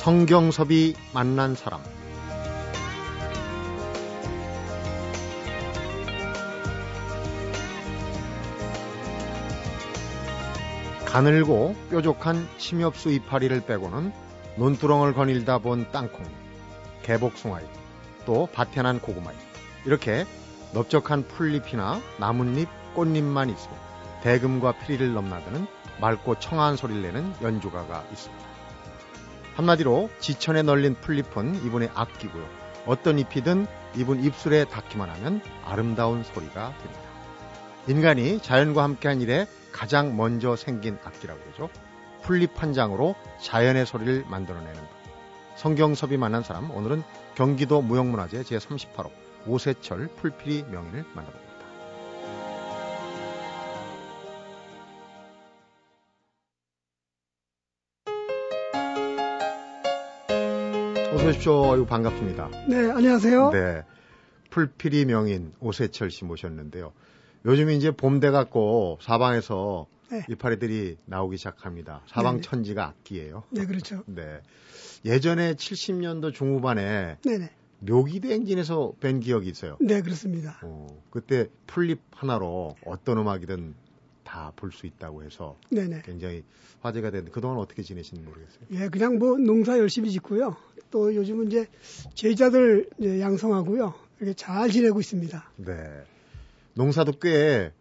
성경섭이 만난 사람 가늘고 뾰족한 침엽수 이파리를 빼고는 논두렁을 거닐다 본 땅콩, 개복숭아잎, 또 밭에 난 고구마잎 이렇게 넓적한 풀잎이나 나뭇잎, 꽃잎만 있으면 대금과 피리를 넘나드는 맑고 청아한 소리를 내는 연주가가 있습니다. 한마디로 지천에 널린 풀잎은 이분의 악기고요. 어떤 잎이든 이분 입술에 닿기만 하면 아름다운 소리가 됩니다. 인간이 자연과 함께한 일에 가장 먼저 생긴 악기라고 그러죠. 풀잎 한 장으로 자연의 소리를 만들어내는 성경섭이 만난 사람 오늘은 경기도 무형문화재 제38호 오세철 풀피리 명인을 만나봅니다. 어서 오십시오. 반갑습니다. 네, 안녕하세요. 네. 풀피리 명인 오세철 씨 모셨는데요. 요즘 이제 봄 돼 갖고 사방에서 네. 이파리들이 나오기 시작합니다. 사방 네 천지가 악기예요. 네, 그렇죠. 네. 예전에 70년도 중후반에 네네. 묘기대 행진에서 뵌 기억이 있어요. 네, 그렇습니다. 어, 그때 풀립 하나로 어떤 음악이든 다 볼 수 있다고 해서 네네. 굉장히 화제가 됐는데 그동안 어떻게 지내시는지 모르겠어요. 예, 그냥 뭐 농사 열심히 짓고요. 또 요즘은 이제 제자들 이제 양성하고요. 이렇게 잘 지내고 있습니다. 네. 농사도 꽤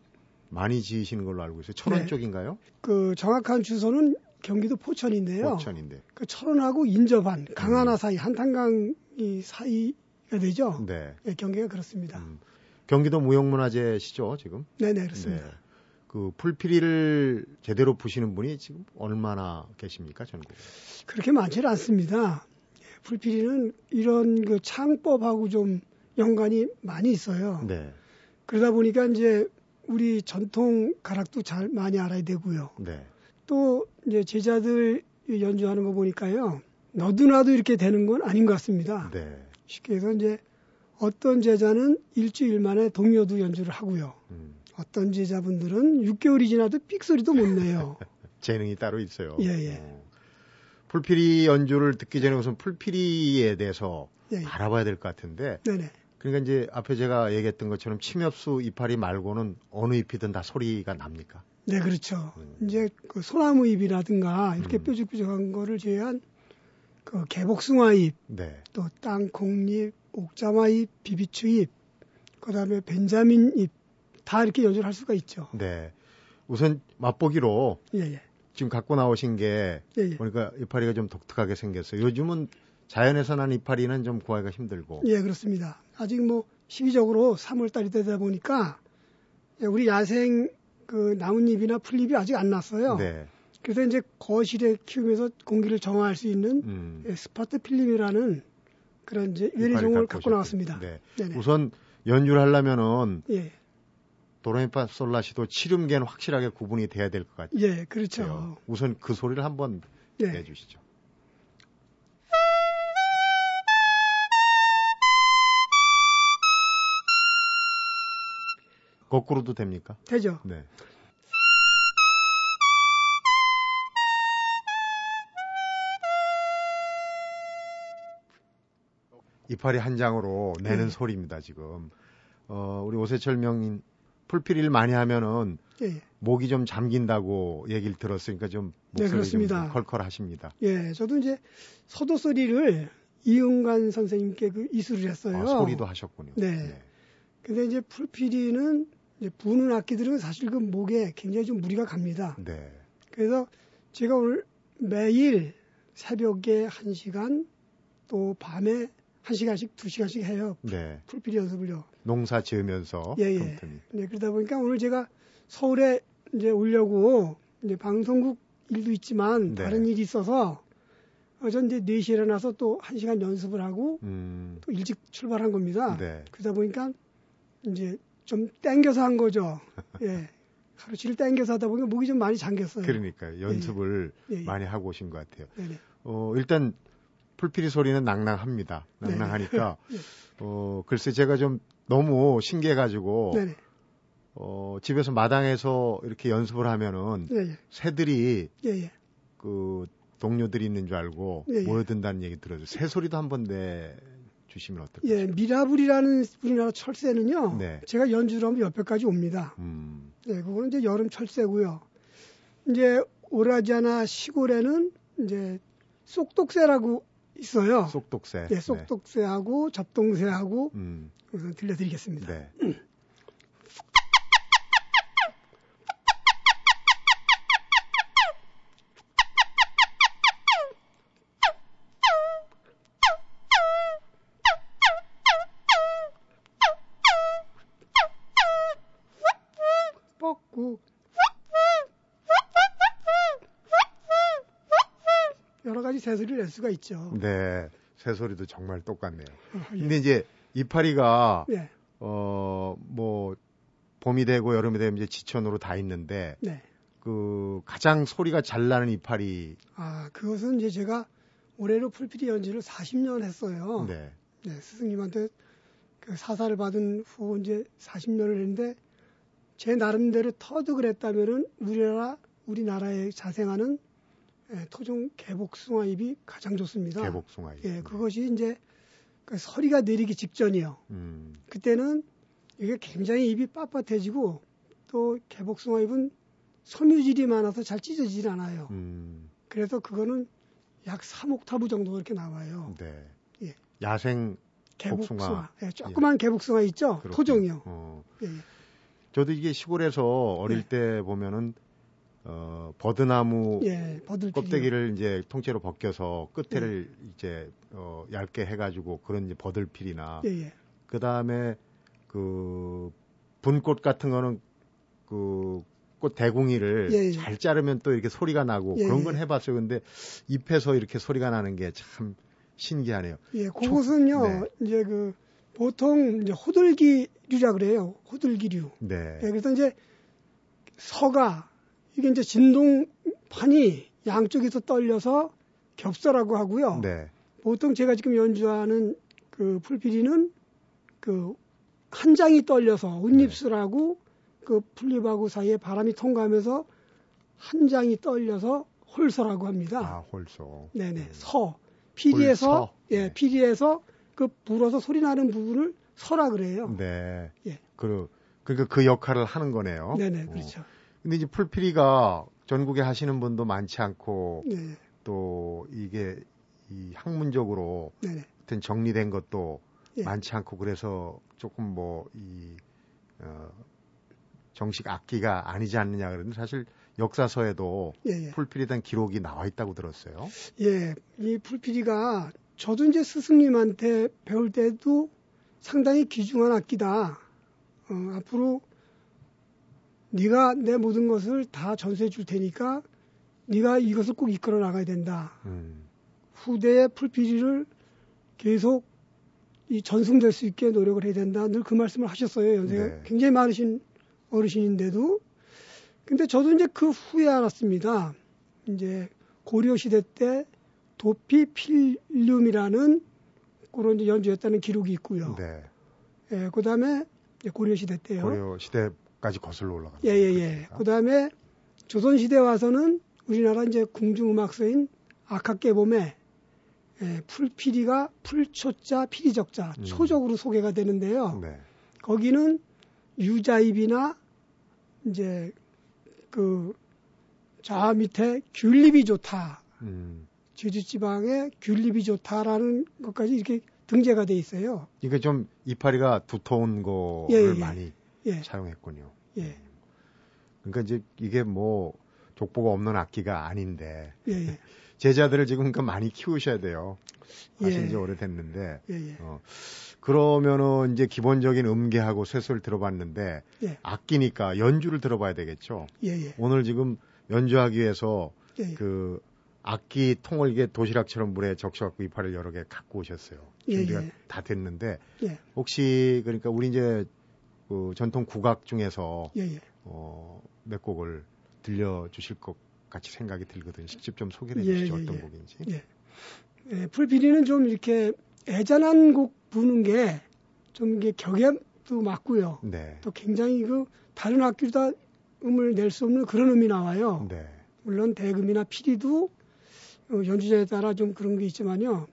많이 지으시는 걸로 알고 있어요. 철원 네. 쪽인가요? 그 정확한 주소는 경기도 포천인데요. 포천인데. 그 철원하고 인접한 강하나 음. 사이 한탄강이 사이가 되죠. 네. 네 경기가 그렇습니다. 음. 경기도 무형문화재시죠 지금? 네네 그렇습니다. 네. 그 풀피리를 제대로 부시는 분이 지금 얼마나 계십니까 전국에? 그렇게 많지는 않습니다. 풀피리는 이런 그 창법하고 좀 연관이 많이 있어요. 네. 그러다 보니까 이제 우리 전통 가락도 잘 많이 알아야 되고요. 네. 또 이제 제자들 연주하는 거 보니까요. 너도나도 이렇게 되는 건 아닌 것 같습니다. 네. 쉽게 해서 이제 어떤 제자는 일주일 만에 동요도 연주를 하고요. 음. 어떤 제자분들은 6개월이 지나도 삑소리도 못 내요. 재능이 따로 있어요. 예, 예. 어. 풀피리 연주를 듣기 전에 우선 풀피리에 대해서 예, 예. 알아봐야 될 것 같은데 네네. 그러니까 이제 앞에 제가 얘기했던 것처럼 침엽수 이파리 말고는 어느 잎이든 다 소리가 납니까? 네, 그렇죠. 음. 이제 그 소나무 잎이라든가 이렇게 음. 뾰족뾰족한 거를 제외한 그 개복숭아 잎, 네. 또 땅콩잎, 옥자마 잎, 비비추 잎, 그다음에 벤자민 잎 다 이렇게 연주를 할 수가 있죠. 네. 우선 맛보기로 예, 예. 지금 갖고 나오신 게 예, 예. 보니까 이파리가 좀 독특하게 생겼어요. 요즘은 자연에서 난 이파리는 좀 구하기가 힘들고. 예, 그렇습니다. 아직 뭐 시기적으로 3월 달이 되다 보니까 우리 야생 그 나뭇잎이나 풀잎이 아직 안 났어요. 네. 그래서 이제 거실에 키우면서 공기를 정화할 수 있는 음. 예, 스파트 필름이라는 그런 이제 유해종을 갖고 나왔습니다. 네. 우선 연주를 하려면은 예. 도레미파 솔라시도 칠음계는 확실하게 구분이 돼야 될 것 같아요. 예, 그렇죠. 우선 그 소리를 한번 예. 내주시죠. 거꾸로도 됩니까? 되죠. 네. 이파리 한 장으로 내는 네. 소리입니다, 지금. 어, 우리 오세철 명인 풀필이를 많이 하면은 예. 목이 좀 잠긴다고 얘기를 들었으니까 좀 네, 목소리 네, 좀 컬컬하십니다. 예, 저도 이제 서도 소리를 이은관 선생님께 그 이수를 했어요. 아, 소리도 하셨군요. 네. 네. 근데 이제 풀피리는 이제 부는 악기들은 사실 그 목에 굉장히 좀 무리가 갑니다. 네. 그래서 제가 오늘 매일 새벽에 1시간 또 밤에 1시간씩 2시간씩 해요. 네. 풀필 연습을요. 농사 지으면서. 예, 예. 네, 그러다 보니까 오늘 제가 서울에 이제 오려고 이제 방송국 일도 있지만 네. 다른 일이 있어서 어전 이제 4시에 일어나서 또 1시간 연습을 하고 음. 또 일찍 출발한 겁니다. 네. 그러다 보니까 이제 좀 땡겨서 한 거죠. 예. 하루치를 땡겨서 하다 보니까 목이 좀 많이 잠겼어요. 그러니까 연습을 예, 예. 예. 많이 하고 오신 것 같아요. 네네. 어, 일단 풀피리 소리는 낭낭합니다. 낭낭하니까 네. 어, 글쎄 제가 좀 너무 신기해가지고 네네. 어, 집에서 마당에서 이렇게 연습을 하면은 네네. 새들이 예예. 그 동료들이 있는 줄 알고 예, 예. 모여든다는 얘기 들어서 새소리도 한번 내 주시면 어떨까요? 예, 미라불이라는 우리나라 철새는요. 네. 제가 연주를 하면 옆에까지 옵니다. 음. 예, 그거는 이제 여름 철새고요. 이제 오라지아나 시골에는 이제 쏙독새라고 있어요. 쏙독새. 예, 쏙독새하고 네. 접동새하고 음. 우선 들려드리겠습니다. 네. 가지 새소리를 낼 수가 있죠. 네. 새소리도 정말 똑같네요. 어, 예. 근데 이제 이파리가 네. 어뭐 봄이 되고 여름이 되면 이제 지천으로 다 있는데 네. 그 가장 소리가 잘 나는 이파리 아 그것은 이제 제가 올해로 풀피리 연주를 40년 했어요. 네. 네 스승님한테 그 사사를 받은 후 이제 40년을 했는데 제 나름대로 터득을 했다면은 우리나라 우리나라에 자생하는 예, 토종 개복숭아잎이 가장 좋습니다. 개복숭아잎. 예, 그것이 이제 그 서리가 내리기 직전이요. 음. 그때는 이게 굉장히 잎이 빳빳해지고 또 개복숭아잎은 섬유질이 많아서 잘 찢어지질 않아요. 음. 그래서 그거는 약 3옥타브 정도 그렇게 나와요. 네. 예. 야생 개복숭아. 복숭아. 예, 조그만 예. 개복숭아 있죠? 그렇군요. 토종이요. 어. 예. 저도 이게 시골에서 어릴 네. 때 보면은 어, 버드나무 예, 껍데기를 이제 통째로 벗겨서 끝에를 예. 이제 어, 얇게 해가지고 그런 이제 버들필이나 예, 예. 그 다음에 그 분꽃 같은 거는 그 꽃 대궁이를 예, 예. 잘 자르면 또 이렇게 소리가 나고 그런 건 해봤어요. 근데 잎에서 이렇게 소리가 나는 게 참 신기하네요. 예, 그것은요 네. 이제 그 보통 이제 호들기류라 그래요. 호들기류. 네. 그래서 이제 서가 이게 이제 진동판이 양쪽에서 떨려서 겹서라고 하고요. 네. 보통 제가 지금 연주하는 그 풀피리는 그 한 장이 떨려서 은입술하고 네. 그 풀립하고 사이에 바람이 통과하면서 한 장이 떨려서 홀서라고 합니다. 아, 홀서. 네네. 음. 서. 피리에서, 홀서. 예, 네. 피리에서 그 불어서 소리 나는 부분을 서라 그래요. 네. 예. 그, 그러니까 그 역할을 하는 거네요. 네네, 그렇죠. 어. 근데 이제 풀피리가 전국에 하시는 분도 많지 않고 네. 또 이게 이 학문적으로 네. 어떤 정리된 것도 예. 많지 않고 그래서 조금 뭐이 어, 정식 악기가 아니지 않느냐 그러는데 사실 역사서에도 예, 예. 풀피리에 대한 기록이 나와 있다고 들었어요. 예, 이 풀피리가 저도 이제 스승님한테 배울 때도 상당히 귀중한 악기다. 어, 앞으로 네가 내 모든 것을 다 전수해 줄 테니까 네가 이것을 꼭 이끌어 나가야 된다. 음. 후대의 풀피리를 계속 이 전승될 수 있게 노력을 해야 된다. 늘 그 말씀을 하셨어요. 연세가 네. 굉장히 많으신 어르신인데도. 근데 저도 이제 그 후에 알았습니다. 이제 고려 시대 때 도피 필름이라는 그런 연주했다는 기록이 있고요. 네. 예, 그 다음에 고려 시대 때요. 고려 시대 까지 거슬러 올라가는 예, 예, 예. 그다음에 조선 시대 와서는 우리나라 이제 궁중음악서인 악학계봄에 예, 풀피리가 풀초자 피리적자 음. 초적으로 소개가 되는데요. 네. 거기는 유자입이나 이제 그저 밑에 귤립이 좋다. 음. 제주 지방에 귤립이 좋다라는 것까지 이렇게 등재가 돼 있어요. 이게 좀 이파리가 두터운 거를 예, 예. 많이 예. 사용했군요. 예. 그러니까 이제 이게 뭐 족보가 없는 악기가 아닌데 예, 예. 제자들을 지금 그러니까 많이 키우셔야 돼요. 하신 지 예. 오래됐는데 예, 예. 어, 그러면은 이제 기본적인 음계하고 쇠소를 들어봤는데 악기니까 연주를 들어봐야 되겠죠. 오늘 지금 연주하기 위해서 그 악기 통을 이게 도시락처럼 물에 적셔갖고 이파를 여러 개 갖고 오셨어요. 준비가 다 됐는데 혹시 그러니까 우리 이제 그 전통 국악 중에서 예, 예. 어, 몇 곡을 들려주실 것 같이 생각이 들거든요. 직접 좀 소개해 예, 주시죠. 예, 어떤 예. 곡인지. 예. 예, 풀비리는 좀 이렇게 애잔한 곡 부는 게 좀 이게 격에도 맞고요. 네. 또 굉장히 그 다른 악기보다 음을 낼 수 없는 그런 음이 나와요. 네. 물론 대금이나 피리도 어, 연주자에 따라 좀 그런 게 있지만요.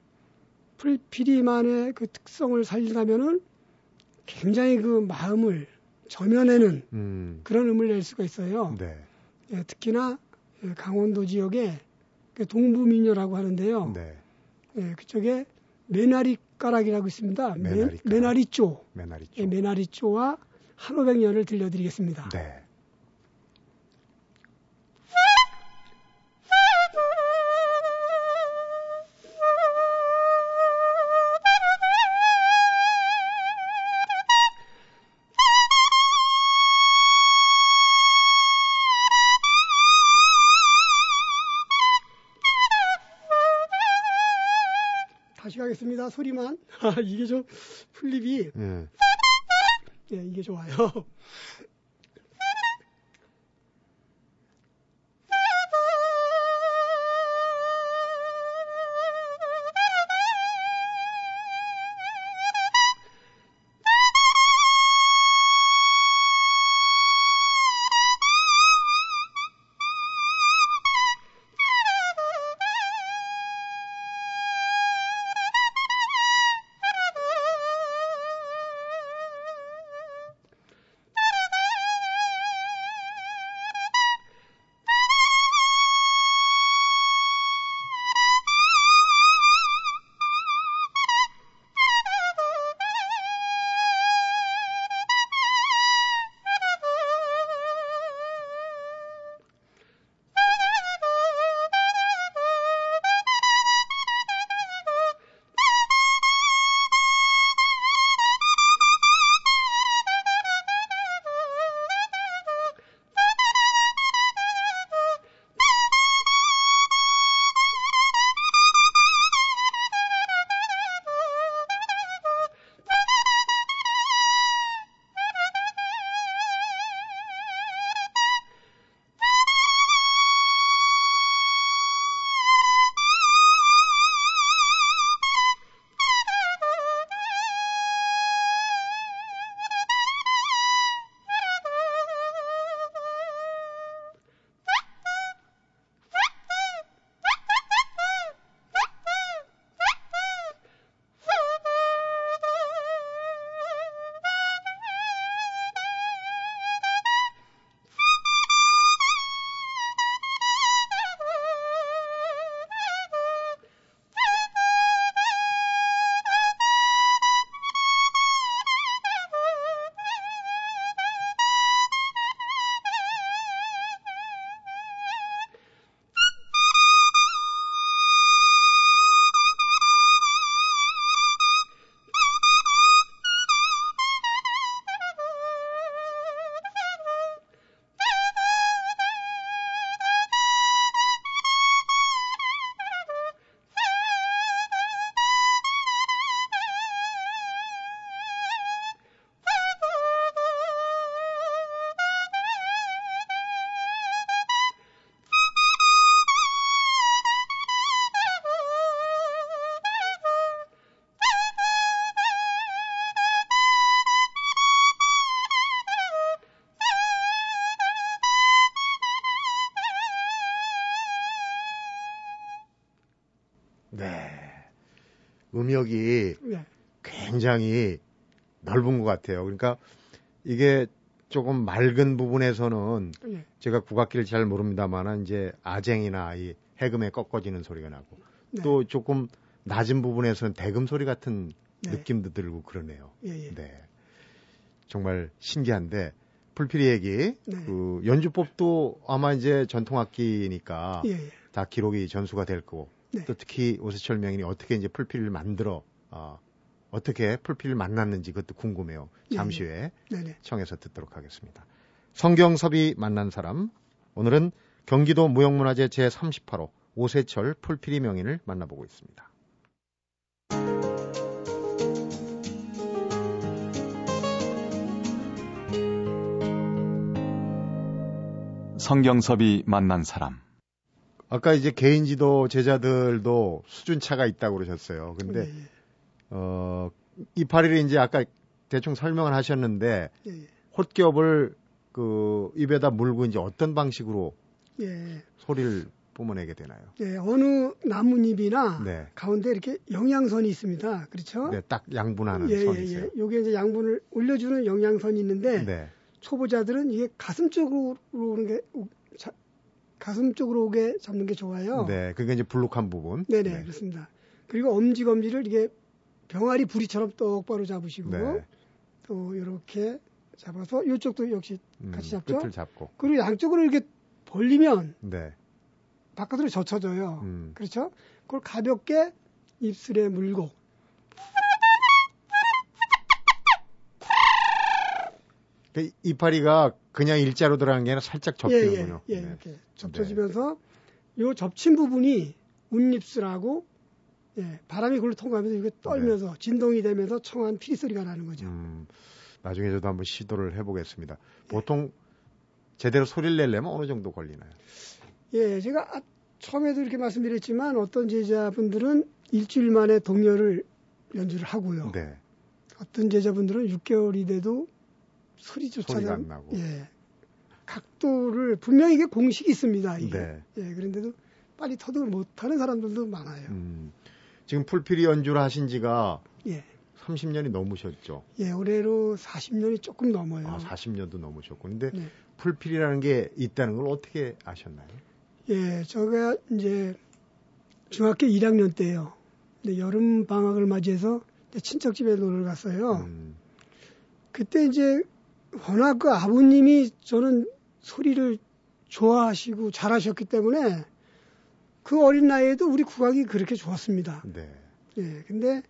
풀피리만의 그 특성을 살리려면은 굉장히 그 마음을 저면에는 음. 그런 음을 낼 수가 있어요. 네. 예, 특히나 예, 강원도 지역에 그 동부민요라고 하는데요. 네. 예, 그쪽에 메나리가락이라고 있습니다. 메나리 메나리쪼. 메나리쪼. 예, 메나리쪼와 한오백년을 들려드리겠습니다. 네. 소리만. 아, 이게 좀 플립이. 예. 예, 이게 좋아요. 음역이 네. 굉장히 넓은 것 같아요. 그러니까 이게 조금 맑은 부분에서는 네. 제가 국악기를 잘 모릅니다만은 이제 아쟁이나 이 해금에 꺾어지는 소리가 나고 네. 또 조금 낮은 부분에서는 대금 소리 같은 네. 느낌도 들고 그러네요. 예, 예. 네. 정말 신기한데 풀피리 얘기 네. 그 연주법도 아마 이제 전통악기니까 예, 예. 다 기록이 전수가 될 거고 네. 또 특히 오세철 명인이 어떻게 이제 풀필을 만들어 어, 어떻게 풀필을 만났는지 그것도 궁금해요. 잠시 후에 네. 청해서 듣도록 하겠습니다. 성경섭이 만난 사람 오늘은 경기도 무형문화재 제38호 오세철 풀필이 명인을 만나보고 있습니다. 성경섭이 만난 사람 아까 이제 개인 지도 제자들도 수준 차가 있다고 그러셨어요. 근데 예, 예. 어 이파리를 이제 아까 대충 설명을 하셨는데 예, 예. 홑겹을 그 입에다 물고 이제 어떤 방식으로 예. 소리를 뿜어내게 되나요? 네, 어느 나뭇잎이나 네. 가운데 이렇게 영양선이 있습니다. 그렇죠? 네, 딱 양분하는 예, 선이 예, 있어요. 예. 요게 이제 양분을 올려주는 영양선이 있는데 네. 초보자들은 이게 가슴 쪽으로 오는 게 자, 가슴 쪽으로 오게 잡는 게 좋아요. 네, 그게 이제 불룩한 부분. 네네, 네. 그렇습니다. 그리고 엄지 검지를 이게 병아리 부리처럼 똑바로 잡으시고 네. 또 이렇게 잡아서 이쪽도 역시 음, 같이 잡죠. 끝을 잡고. 그리고 양쪽으로 이렇게 벌리면 네. 바깥으로 젖혀져요. 음. 그렇죠? 그걸 가볍게 입술에 물고 이파리가 그냥 일자로 들어간 게 아니라 살짝 접히는군요. 예, 예, 예 네. 이렇게 접혀지면서 네. 요 접친 부분이 운입술하고 예, 바람이 그걸로 통과하면서 이게 떨면서 네. 진동이 되면서 청한 피리 소리가 나는 거죠. 음, 나중에 저도 한번 시도를 해보겠습니다. 보통 제대로 소리를 내려면 어느 정도 걸리나요? 예, 제가 아, 처음에도 이렇게 말씀드렸지만 어떤 제자분들은 일주일 만에 동요를 연주를 하고요. 네. 어떤 제자분들은 6개월이 돼도 소리조차도 안 나고. 예. 각도를 분명히 이게 공식이 있습니다. 이게. 네. 예, 그런데도 빨리 터득을 못하는 사람들도 많아요. 음, 지금 풀피리 연주를 하신 지가 예. 30년이 넘으셨죠? 예, 올해로 40년이 조금 넘어요. 아, 40년도 넘으셨고. 근데 네. 풀필이라는 게 있다는 걸 어떻게 아셨나요? 예, 제가 이제 중학교 1학년 때요. 근데 여름 방학을 맞이해서 친척집에 놀러 갔어요. 음. 그때 이제 워낙 그 아버님이 저는 소리를 좋아하시고 잘하셨기 때문에 그 어린 나이에도 우리 국악이 그렇게 좋았습니다. 네. 예, 근데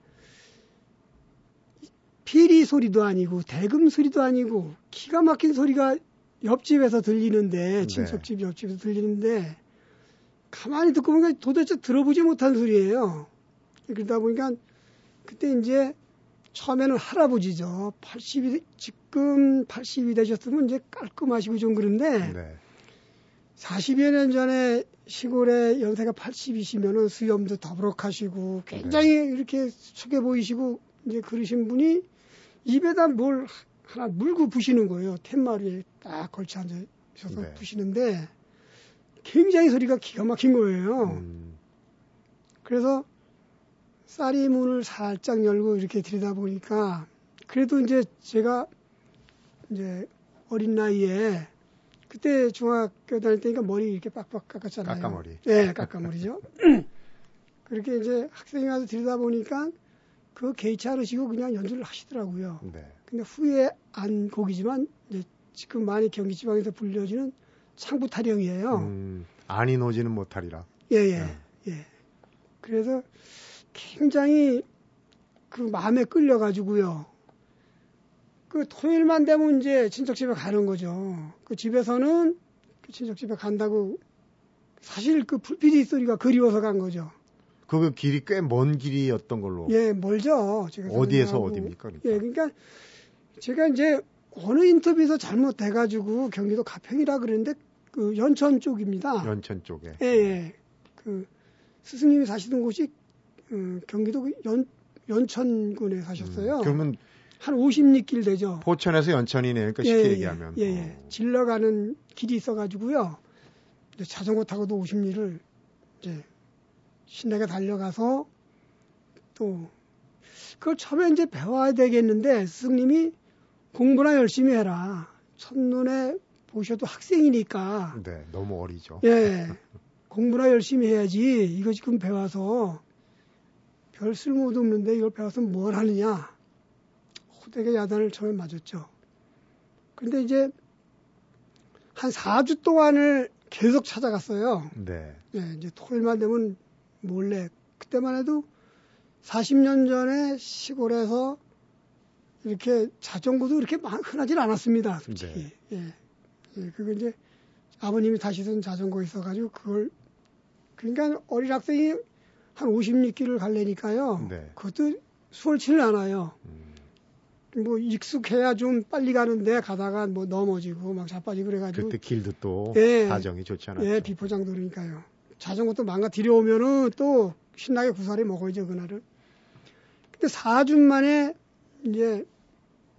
피리 소리도 아니고 대금 소리도 아니고 기가 막힌 소리가 옆집에서 들리는데 네. 친척집 옆집에서 들리는데 가만히 듣고 보니까 도대체 들어보지 못한 소리예요. 그러다 보니까 그때 이제 처음에는 할아버지죠. 80이 지금 80이 되셨으면 이제 깔끔하시고 좀 그런데 네. 40여 년 전에 시골에 연세가 80이시면은 수염도 더부룩하시고 굉장히 네. 이렇게 수척해 보이시고 이제 그러신 분이 입에다 뭘 하나 물고 부시는 거예요. 툇마루에 딱 걸쳐 앉으셔서 네. 부시는데 굉장히 소리가 기가 막힌 거예요. 음. 그래서 쌀이 문을 살짝 열고 이렇게 들여다 보니까 그래도 이제 제가 이제 어린 나이에 그때 중학교 다닐 때니까 머리 이렇게 빡빡 깎았잖아요. 깎아머리. 네, 깎아머리죠. 그렇게 이제 학생이 와서 들여다 보니까 그 개의치 않으시고 그냥 연주를 하시더라고요. 네. 근데 후에 안 곡이지만 이제 지금 많이 경기 지방에서 불려지는 창부 타령이에요. 음, 안이 노지는 못하리라. 예, 예, 네. 예. 그래서 굉장히 그 마음에 끌려가지고요. 그 토요일만 되면 이제 친척집에 가는 거죠. 그 집에서는 그 친척집에 간다고 사실 그 불빛이 소리가 그리워서 간 거죠. 그 길이 꽤 먼 길이었던 걸로. 예, 멀죠. 어디에서 어디입니까? 그러니까? 예, 그러니까 제가 이제 어느 인터뷰에서 잘못돼가지고 경기도 가평이라 그랬는데 그 연천 쪽입니다. 연천 쪽에. 예, 예. 그 스승님이 사시던 곳이 음, 경기도 그연 연천군에 사셨어요. 음, 그러면 한 50리 길 되죠. 포천에서 연천이네. 그러니까 예, 쉽게 예, 얘기하면. 예, 예. 어. 질러가는 길이 있어가지고요. 자전거 타고도 50리를 이제 신나게 달려가서 또 그걸 처음에 이제 배워야 되겠는데 스승님이 공부나 열심히 해라. 첫눈에 보셔도 학생이니까. 네, 너무 어리죠. 예. 공부나 열심히 해야지. 이거 지금 배워서 별 쓸모도 없는데 이걸 배워서 뭘 하느냐. 호되게 야단을 처음에 맞았죠. 근데 이제 한 4주 동안을 계속 찾아갔어요. 네. 예, 이제 토요일만 되면 몰래 그때만 해도 40년 전에 시골에서 이렇게 자전거도 이렇게 흔하진 않았습니다. 솔직히. 네. 예. 예. 그거 이제 아버님이 타시던 자전거 있어가지고 그걸 그러니까 어린 학생이 한 50리길을 갈래니까요. 네. 그것도 수월치는 않아요. 음. 뭐 익숙해야 좀 빨리 가는데 가다가 뭐 넘어지고 막 자빠지고 그래가지고 그때 길도 또 예, 사정이 좋지 않았죠. 예, 비포장도로니까요. 자전거도 망가뜨려 오면은 또 신나게 구사리 먹어야죠 그날은. 근데 4주 만에 이제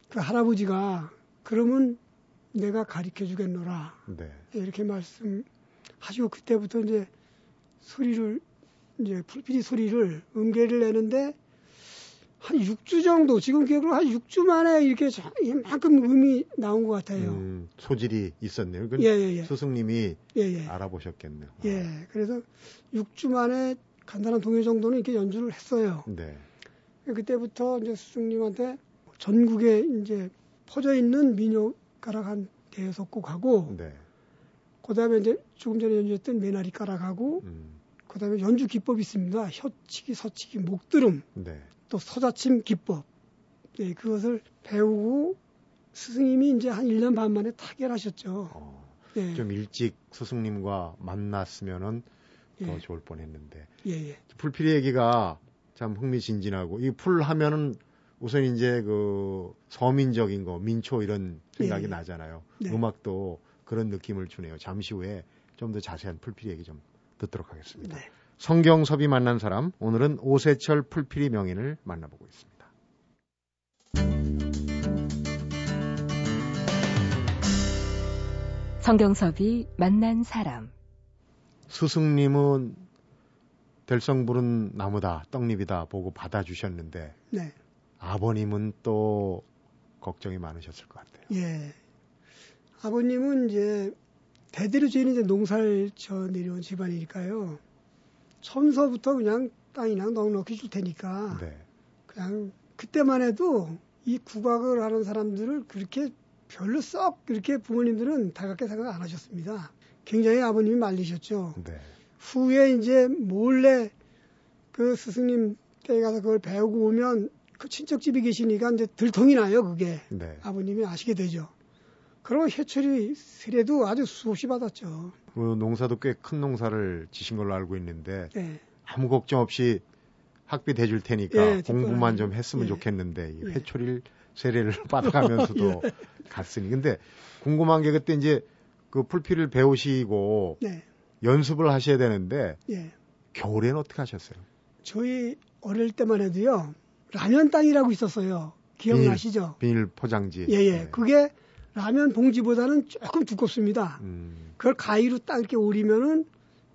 그 할아버지가 그러면 내가 가르쳐 주겠노라. 네. 이렇게 말씀하시고 그때부터 이제 소리를 이제 풀피리 소리를 음계를 내는데 한 6주 정도 지금 기억으로 한 6주 만에 이렇게 이만큼 음이 나온 것 같아요. 음, 소질이 있었네요. 예, 예, 예. 스승님이 예, 예. 알아보셨겠네요. 예, 그래서 6주 만에 간단한 동요 정도는 이렇게 연주를 했어요. 네. 그때부터 이제 스승님한테 전국에 이제 퍼져 있는 민요 가락 한 대여섯 곡 하고, 네. 그 다음에 이제 조금 전에 연주했던 메나리 가락 하고, 음. 그 다음에 연주 기법이 있습니다. 혀치기, 서치기, 목드름, 네. 또 서자침 기법, 네, 그것을 배우고 스승님이 이제 한 1년 반 만에 타계하셨죠. 어, 네. 좀 일찍 스승님과 만났으면은 더 예. 좋을 뻔했는데. 예, 예. 풀피리 얘기가 참 흥미진진하고 이 풀 하면은 우선 이제 그 서민적인 거 민초 이런 생각이 예. 나잖아요. 네. 음악도 그런 느낌을 주네요. 잠시 후에 좀 더 자세한 풀피리 얘기 좀 듣도록 하겠습니다. 네. 성경섭이 만난 사람 오늘은 오세철 풀피리 명인을 만나보고 있습니다. 성경섭이 만난 사람 스승님은 될성 부른 나무다, 떡잎이다 보고 받아주셨는데 네. 아버님은 또 걱정이 많으셨을 것 같아요. 예. 아버님은 이제 대대로 저희는 이제 농사를 져 내려온 집안이니까요. 처음서부터 그냥 땅이랑 넉넉히 줄 테니까 네. 그냥 그때만 해도 이 국악을 하는 사람들을 그렇게 별로 썩 그렇게 부모님들은 다가게 생각 안 하셨습니다. 굉장히 아버님이 말리셨죠. 네. 후에 이제 몰래 그 스승님 댁에 가서 그걸 배우고 오면 그 친척집이 계시니까 이제 들통이 나요, 그게. 네. 아버님이 아시게 되죠. 그리고 해철이 세례도 아주 수없이 받았죠. 그 농사도 꽤 큰 농사를 지신 걸로 알고 있는데 네. 아무 걱정 없이 학비 대줄 테니까 네, 공부만 좀 했으면 네. 좋겠는데 이 회초리를 세례를 받아가면서도 예. 갔으니 근데 궁금한 게 그때 이제 그 풀피를 배우시고 네. 연습을 하셔야 되는데 예. 겨울에는 어떻게 하셨어요? 저희 어릴 때만 해도요 라면 땅이라고 있었어요. 기억나시죠? 비닐, 비닐 포장지. 예예. 예. 네. 그게 라면 봉지보다는 조금 두껍습니다. 음. 그걸 가위로 딱 이렇게 오리면은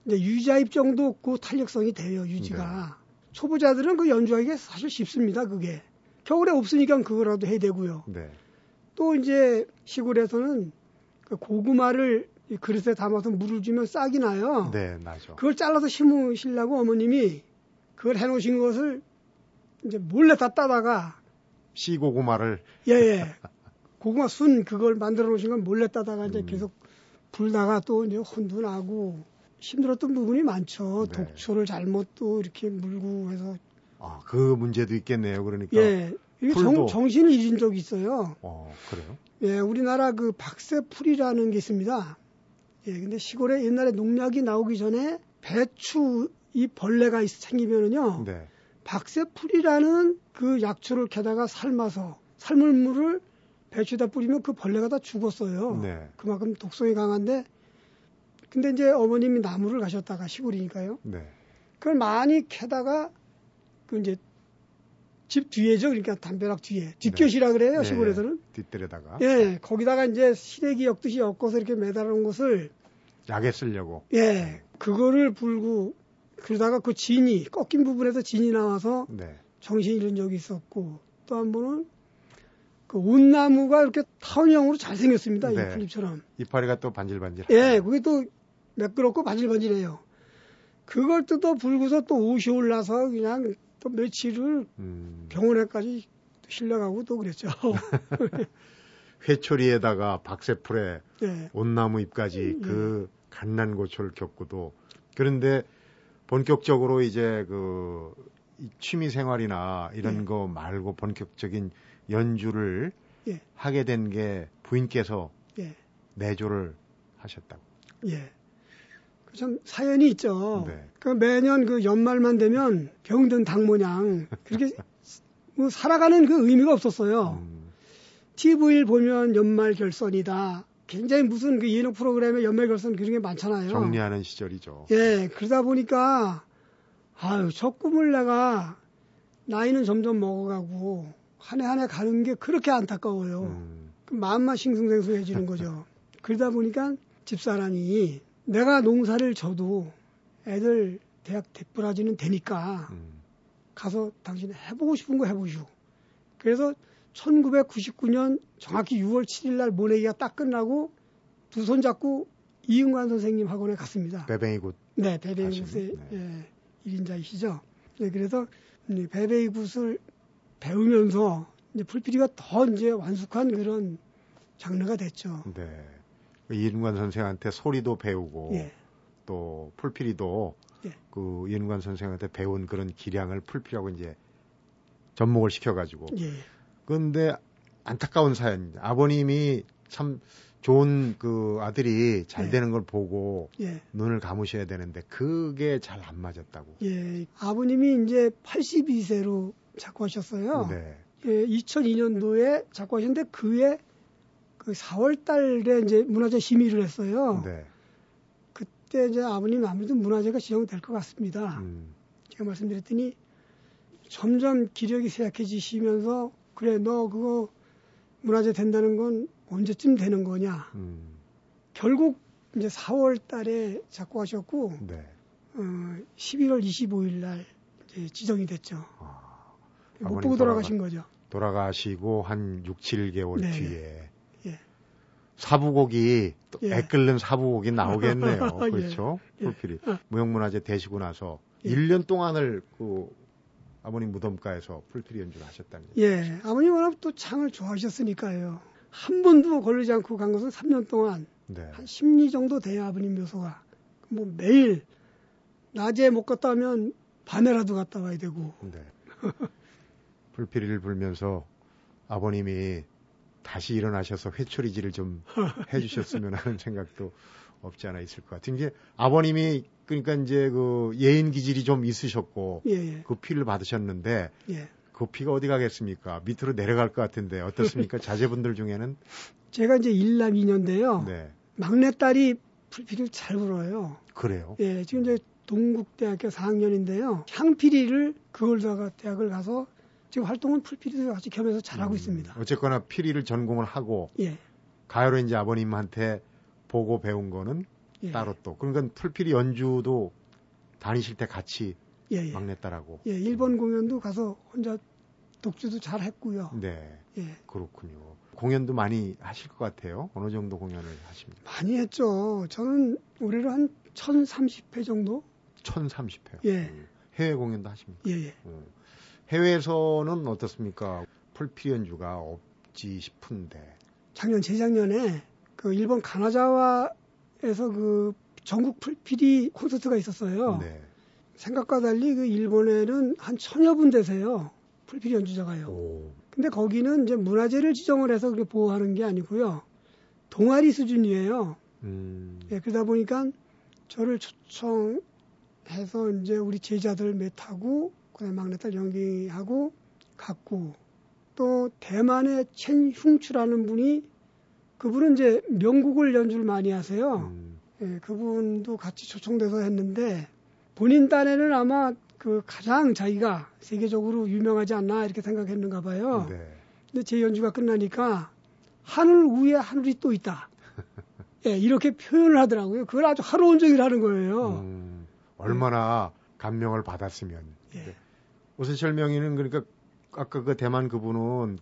이제 유자입 정도 그 탄력성이 돼요 유지가. 네. 초보자들은 그 연주하기가 사실 쉽습니다. 그게 겨울에 없으니까 그거라도 해야 되고요. 네. 또 이제 시골에서는 그 고구마를 그릇에 담아서 물을 주면 싹이 나요. 네, 나죠. 그걸 잘라서 심으시려고 어머님이 그걸 해놓으신 것을 이제 몰래 다 따다가 시고구마를 예예 예. 고구마 순 그걸 만들어 놓으신 걸 몰래 따다가 이제 음. 계속 불다가 또 이제 혼도 나고 힘들었던 부분이 많죠. 네. 독초를 잘못 또 이렇게 물고 해서 아, 그 문제도 있겠네요. 그러니까 예. 이게 정, 정신을 잃은 적이 있어요. 어, 그래요? 예, 우리나라 그 박새풀이라는 게 있습니다. 예, 근데 시골에 옛날에 농약이 나오기 전에 배추 이 벌레가 생기면은요. 네. 박새풀이라는 그 약초를 게다가 삶아서 삶을 물을 배추에다 뿌리면 그 벌레가 다 죽었어요. 네. 그만큼 독성이 강한데 근데 이제 어머님이 나무를 가셨다가 시골이니까요. 네. 그걸 많이 캐다가 그 이제 집 뒤에죠. 그러니까 담벼락 뒤에. 뒷곁이라 네. 그래요. 네. 시골에서는. 뒷뜰에다가. 예. 거기다가 이제 시래기 엮듯이 엮어서 이렇게 매달아 놓은 것을 약에 쓰려고. 예. 그거를 불고 그러다가 그 진이 꺾인 부분에서 진이 나와서 네. 정신 잃은 적이 있었고 또 한 번은 그 온나무가 이렇게 타원형으로 잘 생겼습니다. 네. 이 풀잎처럼. 이파리가 또 반질반질. 예. 그게 또 매끄럽고 반질반질해요. 그걸 뜯어 불고서 또 옷이 올라서 그냥 또 며칠을 음. 병원에까지 실려가고 또 그랬죠. 회초리에다가 박새풀에 네. 온나무 잎까지 네. 그 갓난 고초를 겪고도 그런데 본격적으로 이제 그 취미 생활이나 이런 네. 거 말고 본격적인 연주를 예. 하게 된 게 부인께서 예. 내조를 하셨다고. 예. 참 사연이 있죠. 네. 그 매년 그 연말만 되면 병든 닭 모양 그렇게 뭐 살아가는 그 의미가 없었어요. 음. TV를 보면 연말 결선이다. 굉장히 무슨 그 예능 프로그램에 연말 결선 그런 게 많잖아요. 정리하는 시절이죠. 예, 그러다 보니까 아유, 저 꿈을 내가 나이는 점점 먹어가고 한 해 한 해 가는 게 그렇게 안타까워요. 음. 그 마음만 싱숭생숭해지는 거죠. 그러다 보니까 집사람이 내가 농사를 져도 애들 대학 대꾸라지는 되니까 음. 가서 당신 해보고 싶은 거 해보시오. 그래서 1999년 정확히 6월 7일 날 모내기가 딱 끝나고 두 손 잡고 이은관 선생님 학원에 갔습니다. 배뱅이굿. 네, 배뱅이굿의 네. 예, 1인자이시죠. 네, 그래서 배뱅이굿을 배우면서 이제 풀피리가 더 이제 완숙한 그런 장르가 됐죠. 네. 이은관 선생한테 소리도 배우고 예. 또 풀피리도 예. 그 이은관 선생한테 배운 그런 기량을 풀피라고 이제 접목을 시켜가지고. 예. 그런데 안타까운 사연. 아버님이 참 좋은 그 아들이 잘 예. 되는 걸 보고 예. 눈을 감으셔야 되는데 그게 잘 안 맞았다고. 예. 아버님이 이제 82세로 작고하셨어요. 네. 예, 2002년도에 작고하셨는데 그해 그 4월 달에 이제 문화재 심의를 했어요. 네. 그때 이제 아버님 아무래도 문화재가 지정될 것 같습니다. 음. 제가 말씀드렸더니 점점 기력이 쇠약해지시면서 그래 너 그거 문화재 된다는 건 언제쯤 되는 거냐. 음. 결국 이제 4월 달에 작고하셨고 네. 어, 11월 25일 날 이제 지정이 됐죠. 아, 못 보고 돌아가신 돌아가, 거죠. 돌아가시고 한 6, 7개월 네. 뒤에 사부곡이 예. 애 끓는 사부곡이 나오겠네요. 예. 그렇죠? 예. 풀필이 예. 무형문화재 되시고 나서 예. 1년 동안을 그 아버님 무덤가에서 풀필이 연주를 하셨다는 거죠. 예, 아버님 워낙 또 창을 좋아하셨으니까요. 한 번도 걸리지 않고 간 것은 3년 동안 네. 한 10리 정도 돼요 아버님 묘소가. 뭐 매일 낮에 못 갔다 하면 밤에라도 갔다 와야 되고. 네. 불필이를 불면서 아버님이 다시 일어나셔서 회초리질을 좀 해주셨으면 하는 생각도 없지 않아 있을 것 같은 게 아버님이 그러니까 이제 그 예인 기질이 좀 있으셨고 예, 예. 그 피를 받으셨는데 예. 그 피가 어디 가겠습니까? 밑으로 내려갈 것 같은데 어떻습니까? 자제분들 중에는 제가 이제 일남 2년인데요. 네. 막내딸이 풀피를 잘 불어요. 그래요? 예, 지금 이제 동국대학교 4학년인데요. 향피리를 그걸다가 대학을 가서 지금 활동은 풀피리도 같이 겸해서 잘하고 음, 있습니다. 어쨌거나 피리를 전공을 하고 예. 가요로 이제 아버님한테 보고 배운 거는 예. 따로 또 그러니까 풀피리 연주도 다니실 때 같이 예, 예. 막내딸하고 예, 일본 공연도 가서 혼자 독주도 잘 했고요. 네. 예. 그렇군요. 공연도 많이 하실 것 같아요. 어느 정도 공연을 하십니까? 많이 했죠. 저는 올해로 한 1030회 정도? 1030회. 예. 음. 해외 공연도 하십니까? 예, 예. 음. 해외에서는 어떻습니까? 풀피 연주가 없지 싶은데. 작년 재작년에 그 일본 가나자와에서 그 전국 풀피리 콘서트가 있었어요. 네. 생각과 달리 그 일본에는 한 천여 분 되세요. 풀피리 연주자가요. 오. 근데 거기는 이제 문화재를 지정을 해서 그렇게 보호하는 게 아니고요. 동아리 수준이에요. 음. 예, 그러다 보니까 저를 초청해서 이제 우리 제자들 몇하고 막내딸 연기하고 갔고 또 대만의 첸 흉추라는 분이 그분은 이제 명곡을 연주를 많이 하세요. 음. 예, 그분도 같이 초청돼서 했는데 본인 딴에는 아마 그 가장 자기가 세계적으로 유명하지 않나 이렇게 생각했는가 봐요. 네. 근데 제 연주가 끝나니까 하늘 위에 하늘이 또 있다. 예, 이렇게 표현을 하더라고요. 그걸 아주 하루 온종일 하는 거예요. 음, 얼마나 감명을 받았으면. 예. 네. 오세철 명의는 그러니까 아까 그 대만 그분은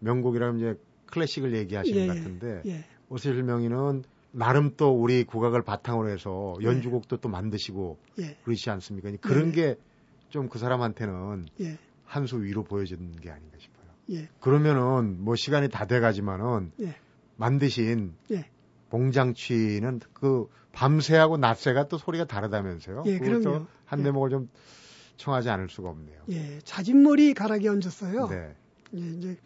명곡이라면 이제 클래식을 얘기하시는 예, 것 같은데 예. 오세철 명의는 나름 또 우리 국악을 바탕으로 해서 예. 연주곡도 또 만드시고 예. 그러시 않습니까? 그런 게 좀 그 사람한테는 한 수 위로 보여주는 게 아닌가 싶어요. 그러면은 뭐 시간이 다 돼가지만은 만드신 봉장취는 그 밤새하고 낮새가 또 소리가 다르다면서요? 예, 그럼요. 한 대목을 좀 청하지 않을 수가 없네요. 예, 자진머리 가락이 얹었어요. 네. 예, 이제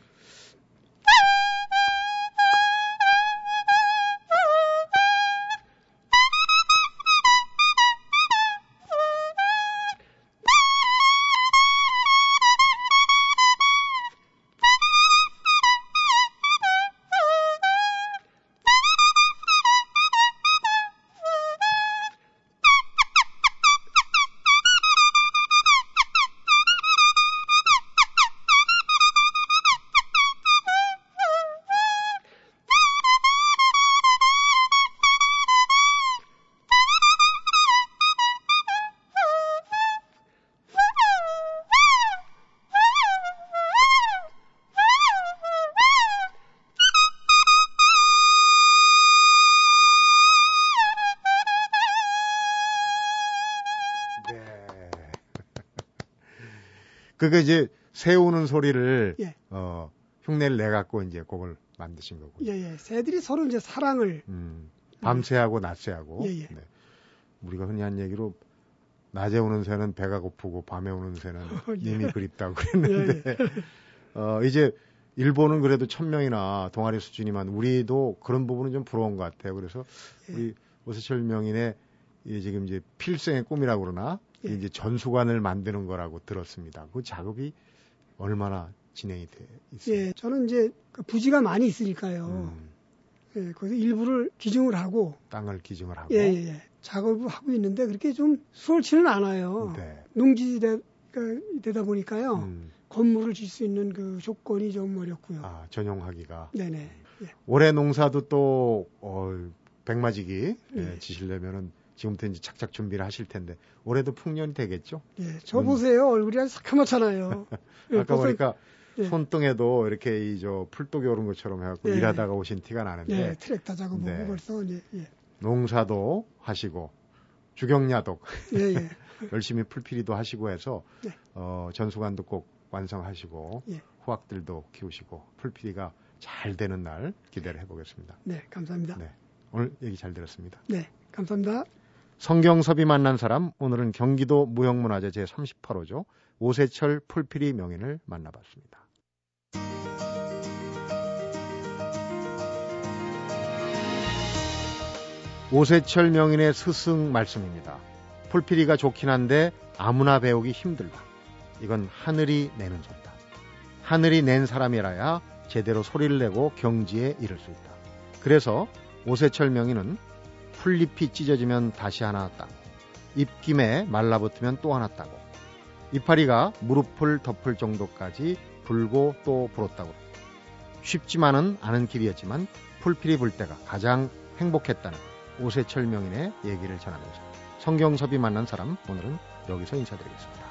그게 이제 새우는 소리를 예. 어 흉내를 내 갖고 이제 곡을 만드신 거고. 예, 예. 새들이 서로 이제 사랑을 음, 밤새하고 낮새하고. 예, 예. 네. 우리가 흔히 한 얘기로 낮에 오는 새는 배가 고프고 밤에 오는 새는 어, 예. 님이 그립다고 그랬는데 예, 예. 어 이제 일본은 그래도 천 명이나 동아리 수준이만 우리도 그런 부분은 좀 부러운 것 같아요. 그래서 예. 우리 오세철 명인의 이 지금 이제 필생의 꿈이라고 그러나 예. 이제 전수관을 만드는 거라고 들었습니다. 그 작업이 얼마나 진행이 돼 있어요? 예, 저는 이제 그 부지가 많이 있으니까요. 음. 예, 거기서 일부를 기증을 하고 땅을 기증을 하고 예, 예, 예. 작업을 하고 있는데 그렇게 좀 수월치는 않아요. 네. 농지대가 되다 보니까요. 음. 건물을 질 수 있는 그 조건이 좀 어렵고요. 아, 전용하기가. 네네. 예. 올해 농사도 또, 어, 백마지기 예, 네. 지시려면은 지금부터 이제 착착 준비를 하실 텐데 올해도 풍년이 되겠죠? 예, 저 음. 보세요. 얼굴이 아주 새카맣잖아요. 예, 아까 보니까 예. 손등에도 이렇게 이 저 풀독이 오른 것처럼 해갖고 예. 일하다가 오신 티가 나는데. 예, 트랙터 작업하고 네. 벌써 이제. 예. 농사도 하시고 주경야독 예, 예. 열심히 풀피리도 하시고 해서 네. 어, 전수관도 꼭 완성하시고 예. 후학들도 키우시고 풀피리가 잘 되는 날 기대를 해보겠습니다. 네, 감사합니다. 네, 오늘 얘기 잘 들었습니다. 네, 감사합니다. 성경섭이 만난 사람 오늘은 경기도 무형문화재 제38호죠. 오세철 풀피리 명인을 만나봤습니다. 오세철 명인의 스승 말씀입니다. 풀피리가 좋긴 한데 아무나 배우기 힘들다. 이건 하늘이 내는 소리다. 하늘이 낸 사람이라야 제대로 소리를 내고 경지에 이를 수 있다. 그래서 오세철 명인은 풀잎이 찢어지면 다시 하나 따고 입김에 말라붙으면 또 하나 따고. 이파리가 무릎을 덮을 정도까지 불고 또 불었다고. 쉽지만은 않은 길이었지만 풀필이 불 때가 가장 행복했다는 오세철 명인의 얘기를 전하면서 성경섭이 만난 사람 오늘은 여기서 인사드리겠습니다.